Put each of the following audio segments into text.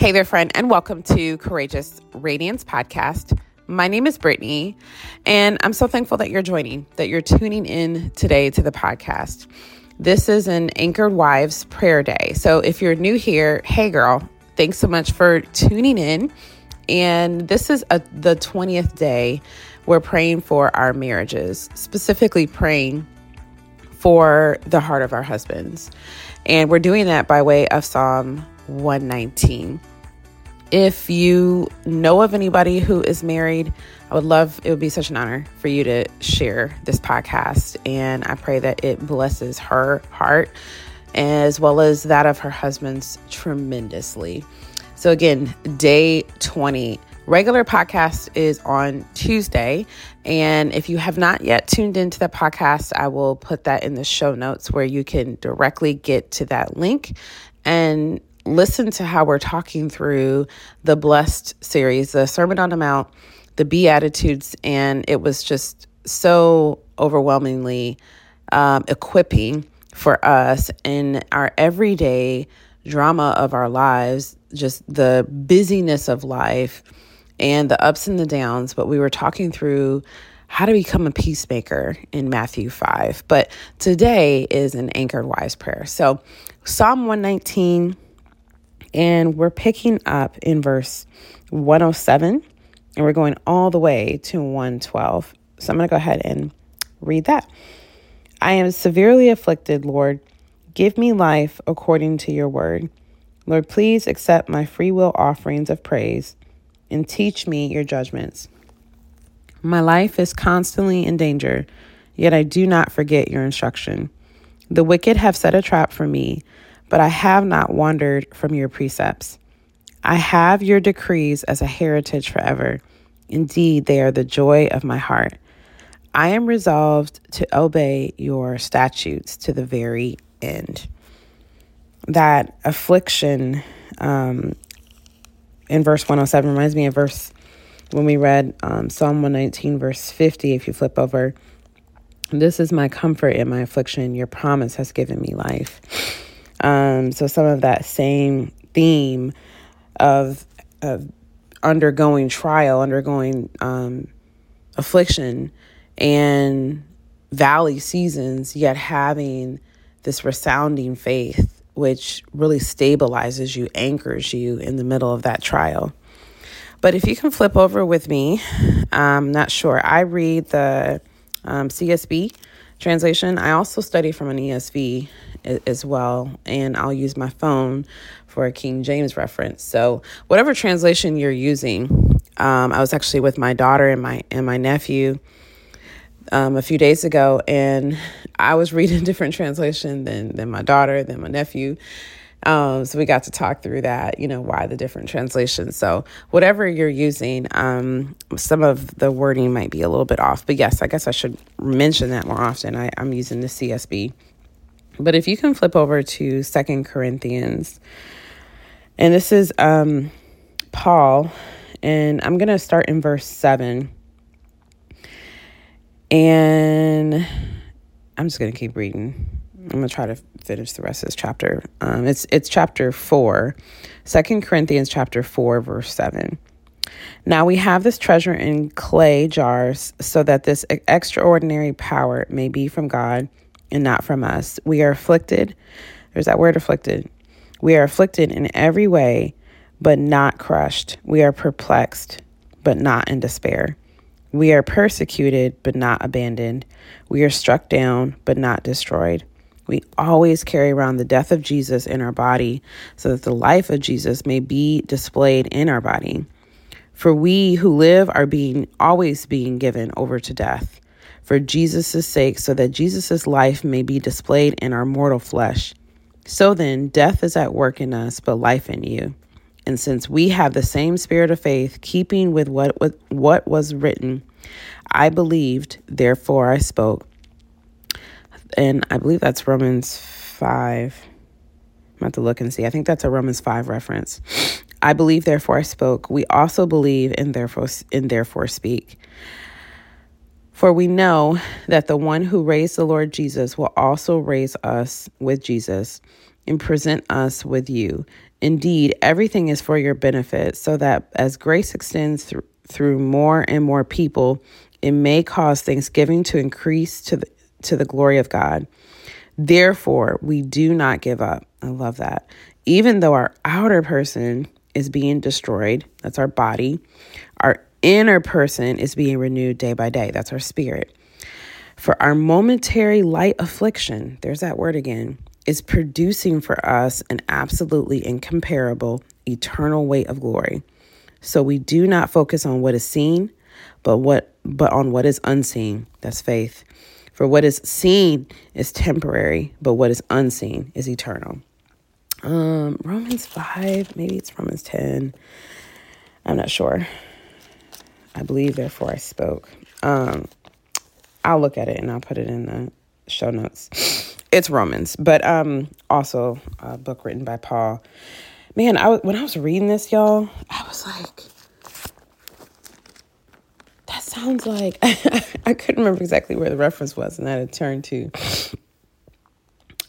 Hey there, friend, and welcome to Courageous Radiance Podcast. My name is Brittany, and I'm so thankful that you're joining, that you're tuning in today to the podcast. This is an Anchored Wives prayer day. So if you're new here, hey girl, thanks so much for tuning in. And this is a, the 20th day we're praying for our marriages, specifically praying for the heart of our husbands. And we're doing that by way of Psalm 119. If you know of anybody who is married, I would love, it would be such an honor for you to share this podcast. And I pray that it blesses her heart as well as that of her husband's tremendously. So, again, day 20. Regular podcast is on Tuesday. And if you have not yet tuned into the podcast, I will put that in the show notes where you can directly get to that link and listen to how we're talking through the Blessed series, the Sermon on the Mount, the Beatitudes, and it was just so overwhelmingly um, equipping for us in our everyday drama of our lives, just the busyness of life and the ups and the downs. But we were talking through how to become a peacemaker in Matthew 5. But today is an anchored wives prayer. So, Psalm 119 and we're picking up in verse 107 and we're going all the way to 112. So I'm going to go ahead and read that. I am severely afflicted, Lord. Give me life according to your word. Lord, please accept my free will offerings of praise and teach me your judgments. My life is constantly in danger, yet I do not forget your instruction. The wicked have set a trap for me but I have not wandered from your precepts. I have your decrees as a heritage forever. Indeed, they are the joy of my heart. I am resolved to obey your statutes to the very end. That affliction um, in verse 107 reminds me of verse when we read um, Psalm 119, verse 50. If you flip over, this is my comfort in my affliction. Your promise has given me life. Um, so some of that same theme of, of undergoing trial, undergoing um, affliction, and valley seasons, yet having this resounding faith, which really stabilizes you, anchors you in the middle of that trial. But if you can flip over with me, I'm not sure. I read the um, CSB translation. I also study from an ESV as well, and I'll use my phone for a King James reference. So, whatever translation you're using, um, I was actually with my daughter and my and my nephew um, a few days ago, and I was reading different translation than than my daughter, than my nephew. Um, so we got to talk through that, you know, why the different translations. So whatever you're using, um, some of the wording might be a little bit off. But yes, I guess I should mention that more often. I, I'm using the CSB. But if you can flip over to Second Corinthians, and this is um, Paul, and I'm going to start in verse 7. And I'm just going to keep reading. I'm going to try to finish the rest of this chapter. Um, it's it's chapter 4, 2 Corinthians chapter 4, verse 7. Now we have this treasure in clay jars so that this extraordinary power may be from God and not from us. We are afflicted. There's that word afflicted. We are afflicted in every way, but not crushed. We are perplexed, but not in despair. We are persecuted, but not abandoned. We are struck down, but not destroyed. We always carry around the death of Jesus in our body so that the life of Jesus may be displayed in our body. For we who live are being always being given over to death for Jesus' sake, so that Jesus' life may be displayed in our mortal flesh. So then, death is at work in us, but life in you. And since we have the same spirit of faith, keeping with what, what was written, I believed, therefore I spoke. And I believe that's Romans 5. I'm about to look and see. I think that's a Romans 5 reference. I believe, therefore I spoke. We also believe and therefore and therefore speak. For we know that the one who raised the Lord Jesus will also raise us with Jesus and present us with you Indeed, everything is for your benefit, so that as grace extends through through more and more people, it may cause thanksgiving to increase to the to the glory of God. Therefore, we do not give up. I love that. Even though our outer person is being destroyed, that's our body, our inner person is being renewed day by day, that's our spirit. For our momentary light affliction, there's that word again, is producing for us an absolutely incomparable eternal weight of glory. So we do not focus on what is seen, but what but on what is unseen. That's faith. For what is seen is temporary, but what is unseen is eternal. Um, Romans 5, maybe it's Romans 10. I'm not sure. I believe, therefore, I spoke. Um, I'll look at it and I'll put it in the show notes. It's Romans, but um, also a book written by Paul. Man, I when I was reading this, y'all, I was like, that sounds like I couldn't remember exactly where the reference was, and I had to turn to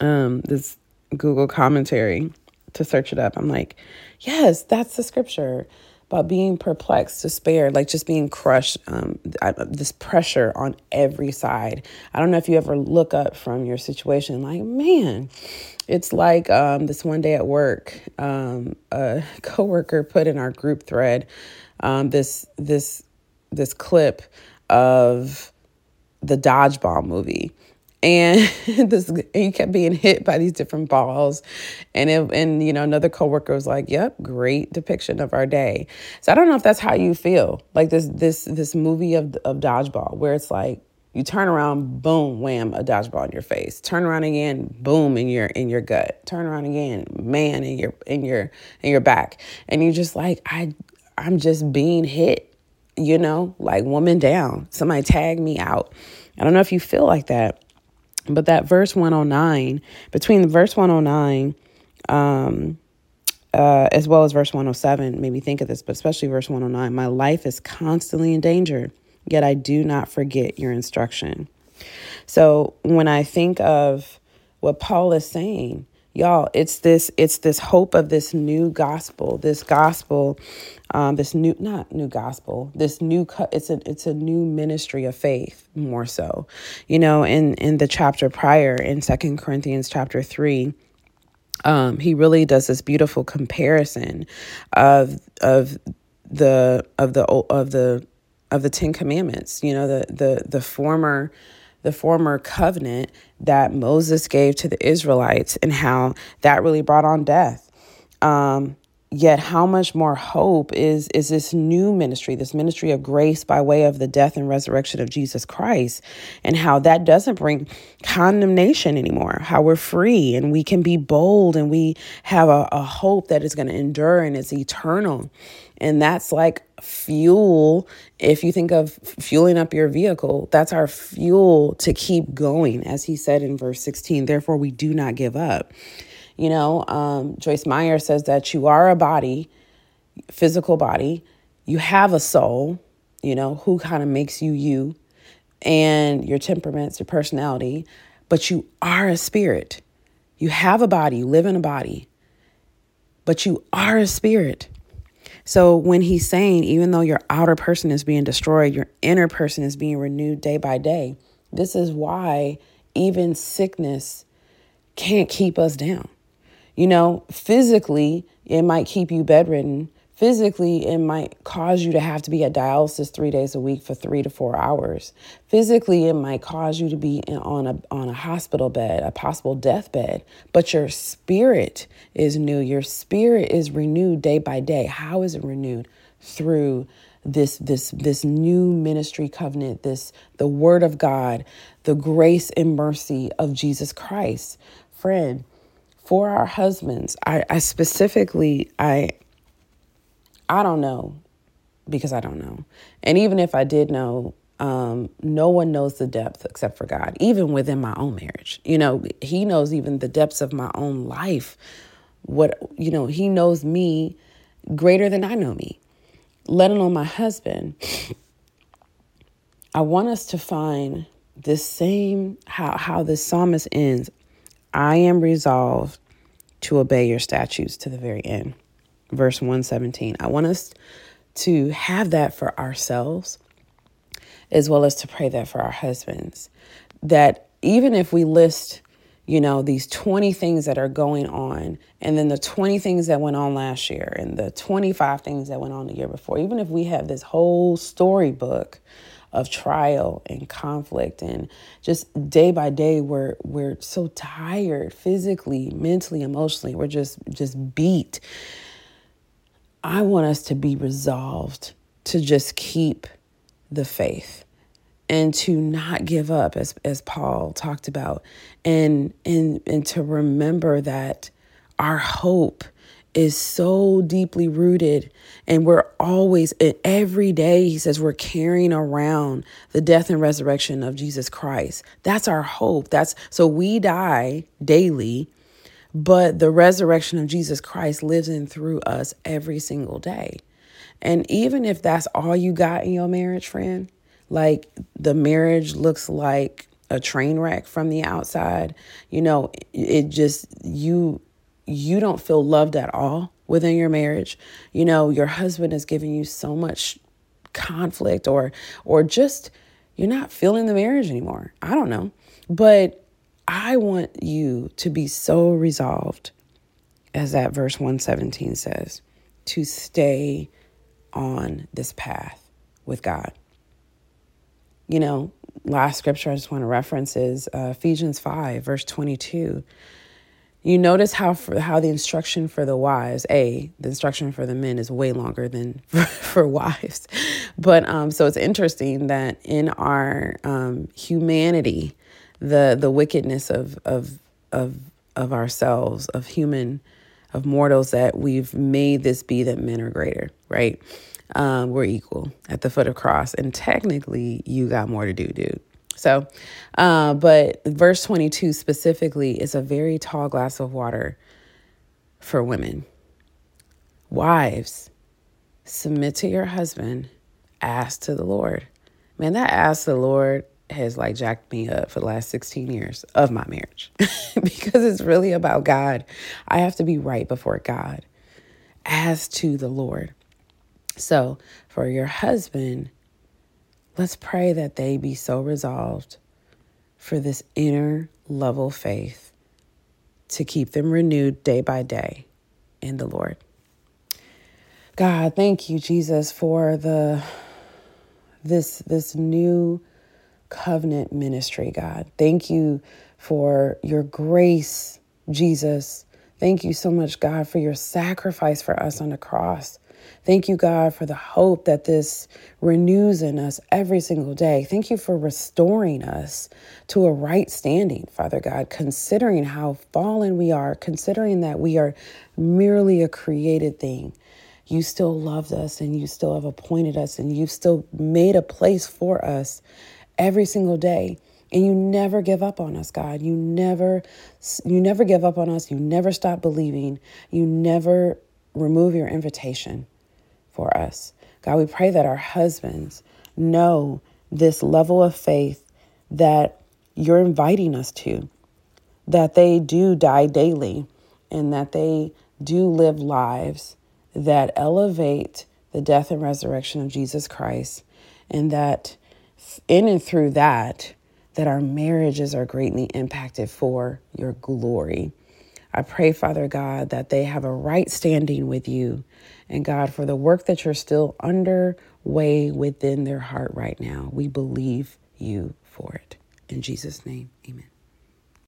um this Google commentary to search it up. I'm like, yes, that's the scripture about being perplexed, despair, like just being crushed, um, this pressure on every side. I don't know if you ever look up from your situation, like, man, it's like um, this one day at work, um, a coworker put in our group thread um, this this this clip of the dodgeball movie and this he kept being hit by these different balls. And it, and you know another coworker was like yep great depiction of our day. So i don't know if that's how you feel. Like this this this movie of of dodgeball where it's like you turn around boom wham a dodgeball in your face. Turn around again boom in your in your gut. Turn around again man in your in your in your back. And you're just like i i'm just being hit you know like woman down. Somebody tag me out. I don't know if you feel like that but that verse 109, between the verse 109 um, uh, as well as verse 107, made me think of this, but especially verse 109 my life is constantly in danger, yet I do not forget your instruction. So when I think of what Paul is saying, y'all it's this it's this hope of this new gospel this gospel um, this new not new gospel this new it's a it's a new ministry of faith more so you know in in the chapter prior in second corinthians chapter 3 um, he really does this beautiful comparison of of the of the of the of the Ten Commandments. You know the the the former the former covenant that Moses gave to the Israelites and how that really brought on death. Um, yet how much more hope is is this new ministry this ministry of grace by way of the death and resurrection of jesus christ and how that doesn't bring condemnation anymore how we're free and we can be bold and we have a, a hope that is going to endure and it's eternal and that's like fuel. If you think of fueling up your vehicle, that's our fuel to keep going, as he said in verse 16. Therefore, we do not give up. You know, um, Joyce Meyer says that you are a body, physical body, you have a soul, you know, who kind of makes you you, and your temperaments, your personality, but you are a spirit. You have a body, you live in a body, but you are a spirit. So when he's saying, even though your outer person is being destroyed, your inner person is being renewed day by day, this is why even sickness can't keep us down. You know, physically, it might keep you bedridden, Physically, it might cause you to have to be at dialysis three days a week for three to four hours. Physically, it might cause you to be on a on a hospital bed, a possible deathbed. But your spirit is new. Your spirit is renewed day by day. How is it renewed? Through this this this new ministry covenant this the word of god the grace and mercy of jesus christ friend for our husbands i, I specifically i I don't know because I don't know. And even if I did know, um, no one knows the depth except for God, even within my own marriage. You know, He knows even the depths of my own life. What, you know, He knows me greater than I know me, let alone my husband. I want us to find this same, how, how the psalmist ends I am resolved to obey your statutes to the very end. Verse 117. I want us to have that for ourselves as well as to pray that for our husbands. That even if we list, you know, these 20 things that are going on, and then the 20 things that went on last year, and the 25 things that went on the year before, even if we have this whole storybook of trial and conflict and just day by day we're we're so tired physically mentally emotionally. We're just just beat. I want us to be resolved to just keep the faith and to not give up as as Paul talked about and and and to remember that our hope is so deeply rooted and we're always every day he says we're carrying around the death and resurrection of Jesus Christ. That's our hope. That's so we die daily but the resurrection of Jesus Christ lives in through us every single day. And even if that's all you got in your marriage, friend, like the marriage looks like a train wreck from the outside, you know, it just you you don't feel loved at all within your marriage. You know, your husband is giving you so much conflict or or just you're not feeling the marriage anymore. I don't know. But I want you to be so resolved as that verse 117 says, to stay on this path with God. You know, last scripture I just want to reference is uh, Ephesians 5, verse 22. You notice how for, how the instruction for the wives, a the instruction for the men is way longer than for, for wives, but um, so it's interesting that in our um, humanity, the the wickedness of of of of ourselves, of human, of mortals, that we've made this be that men are greater, right? Um, we're equal at the foot of cross, and technically, you got more to do, dude. So, uh, but verse 22 specifically is a very tall glass of water for women. Wives, submit to your husband, ask to the Lord. Man, that ask the Lord has like jacked me up for the last 16 years of my marriage because it's really about God. I have to be right before God as to the Lord. So, for your husband, let's pray that they be so resolved for this inner level faith to keep them renewed day by day in the Lord. God, thank you Jesus for the this this new covenant ministry, God. Thank you for your grace, Jesus. Thank you so much, God, for your sacrifice for us on the cross. Thank you, God, for the hope that this renews in us every single day. Thank you for restoring us to a right standing, Father God, considering how fallen we are, considering that we are merely a created thing. You still loved us and you still have appointed us and you've still made a place for us every single day. And you never give up on us god. You never you never give up on us. You never stop believing. You never remove your invitation for us. God, we pray that our husbands know this level of faith that you're inviting us to, that they do die daily, and that they do live lives that elevate the death and resurrection of Jesus Christ, and that in and through that, that our marriages are greatly impacted for your glory. I pray, Father God, that they have a right standing with you. And God, for the work that you're still underway within their heart right now, we believe you for it. In Jesus' name, amen.